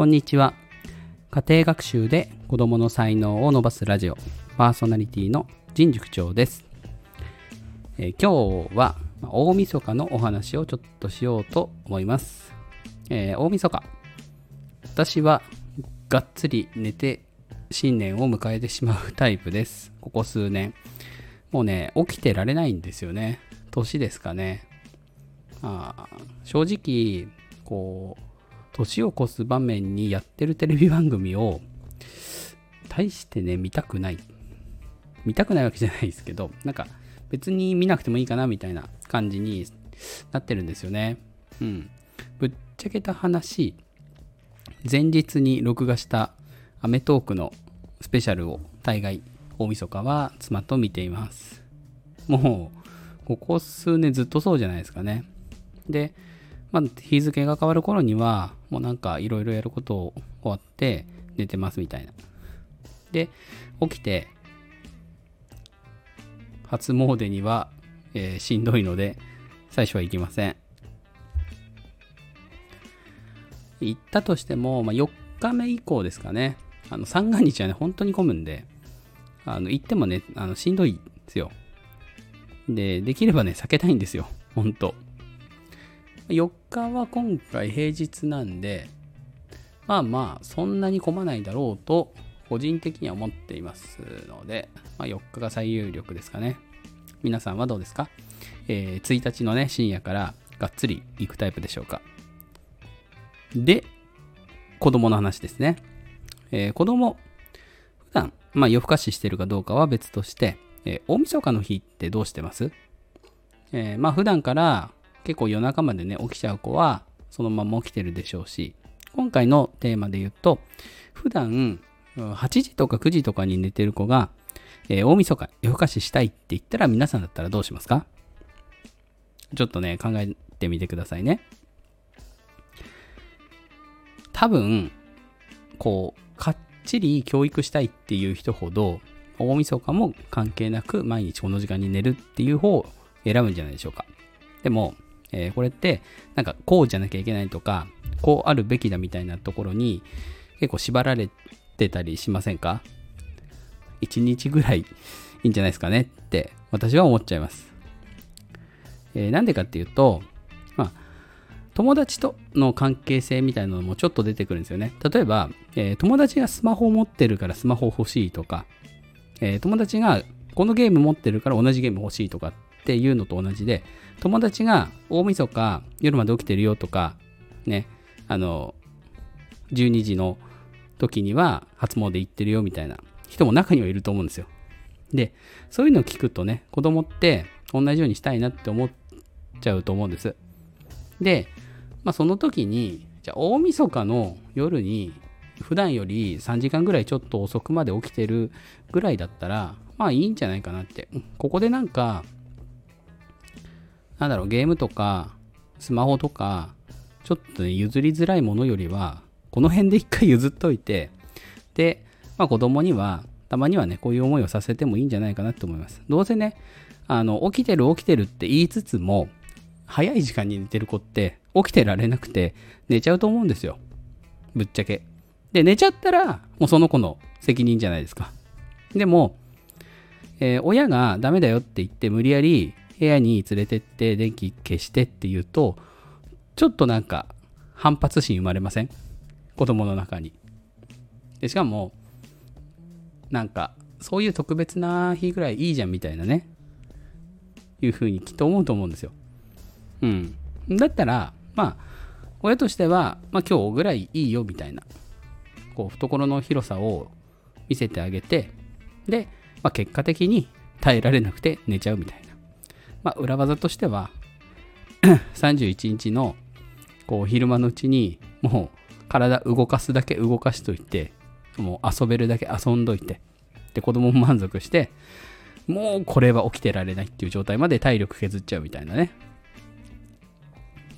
こんにちは。家庭学習で子供の才能を伸ばすラジオ、パーソナリティの神塾長です。えー今日は大晦日のお話をちょっとしようと思います。えー大晦日。私はがっつり寝て新年を迎えてしまうタイプです。ここ数年。もうね、起きてられないんですよね。年ですかね。あー正直、こう、年を越す場面にやってるテレビ番組を、大してね、見たくない。見たくないわけじゃないですけど、なんか別に見なくてもいいかなみたいな感じになってるんですよね。うん。ぶっちゃけた話、前日に録画したアメトークのスペシャルを大概大晦日は妻と見ています。もう、ここ数年ずっとそうじゃないですかね。で、まあ、日付が変わる頃には、もうなんかいろいろやることを終わって寝てますみたいな。で、起きて、初詣には、えーしんどいので、最初は行きません。行ったとしても、まあ、4日目以降ですかね。あの三が日はね、本当に混むんで、あの行ってもね、あのしんどいですよ。で、できればね、避けたいんですよ。本当4日は今回平日なんで、まあまあ、そんなに混まないだろうと、個人的には思っていますので、まあ、4日が最有力ですかね。皆さんはどうですか、えー1日のね、深夜からがっつり行くタイプでしょうかで、子供の話ですね。えー子供、普段、まあ、夜更かししてるかどうかは別として、えー大晦日の日ってどうしてます？えーまあ普段から結構夜中までね起きちゃう子はそのまま起きてるでしょうし今回のテーマで言うと普段8時とか9時とかに寝てる子が、えー大晦日夜更かししたいって言ったら皆さんだったらどうしますか？ちょっとね考えてみてくださいね多分こうかっちり教育したいっていう人ほど大晦日も関係なく毎日この時間に寝るっていう方を選ぶんじゃないでしょうか。でも、えーこれってなんかこうじゃなきゃいけないとかこうあるべきだみたいなところに結構縛られてたりしませんか？一日ぐらい いいんじゃないですかねって私は思っちゃいます。えーなんでかっていうと、まあ、友達との関係性みたいなのもちょっと出てくるんですよね。例えば、えー友達がスマホを持ってるからスマホ欲しいとか、えー友達がこのゲーム持ってるから同じゲーム欲しいとかっっていうのと同じで、友達が大晦日夜まで起きてるよとか、ね、あの、12時の時には初詣行ってるよみたいな人も中にはいると思うんですよ。で、そういうのを聞くとね、子供って同じようにしたいなって思っちゃうと思うんです。で、まあその時に、じゃあ大晦日の夜に普段より3時間ぐらいちょっと遅くまで起きてるぐらいだったら、まあいいんじゃないかなって。ここでなんか、なんだろう、ゲームとか、スマホとか、ちょっとね、譲りづらいものよりは、この辺で一回譲っといて、で、まあ子供には、たまにはね、こういう思いをさせてもいいんじゃないかなって思います。どうせね、あの、起きてる起きてるって言いつつも、早い時間に寝てる子って、起きてられなくて、寝ちゃうと思うんですよ。ぶっちゃけ。で、寝ちゃったら、もうその子の責任じゃないですか。でも、えー親がダメだよって言って無理やり部屋に連れてって電気消してって言うとちょっとなんか反発心生まれません？子供の中に。でしかもなんかそういう特別な日ぐらいいいじゃんみたいなね。いうふうにきっと思うと思うんですよ。うん。だったらまあ親としては、まあ、今日ぐらいいいよみたいな。こう懐の広さを見せてあげてで、まあ、結果的に耐えられなくて寝ちゃうみたいな。まあ、裏技としては、31日のこう昼間のうちにもう体動かすだけ動かしといて、もう遊べるだけ遊んどいて、で、子供も満足して、もうこれは起きてられないっていう状態まで体力削っちゃうみたいなね。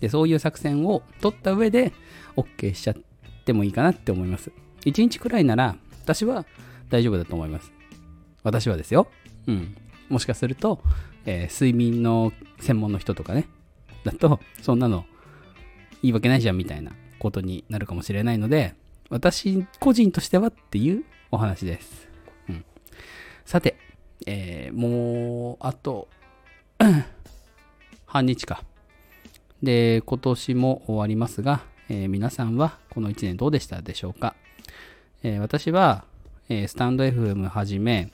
で、そういう作戦を取った上で OK しちゃってもいいかなって思います。1日くらいなら私は大丈夫だと思います。私はですよ。うん。もしかすると、えー睡眠の専門の人とかね、だと、そんなの言い訳ないじゃんみたいなことになるかもしれないので、私個人としてはっていうお話です。うん、さて、えー、もう、あと、半日か。で、今年も終わりますが、えー、皆さんはこの1年どうでしたでしょうか、えー、私は、えー、スタンド FM はじめ、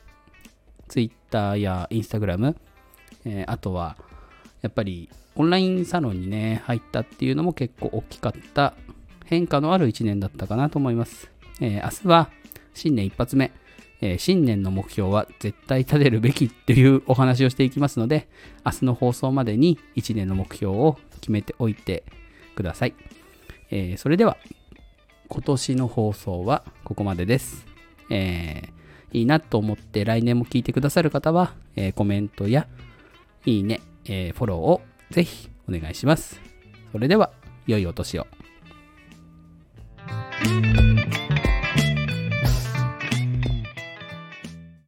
Twitter や Instagram、えあとは、やっぱりオンラインサロンにね、入ったっていうのも結構大きかった変化のある1年だったかなと思います。え明日は新年一発目、えー、新年の目標は絶対立てるべきっていうお話をしていきますので、明日の放送までに1年の目標を決めておいてください。えー、それでは、今年の放送はここまでです。えー、いいなと思って来年も聞いてくださる方は、えコメントやいいね、えフォローをぜひお願いします。それでは、良いお年を。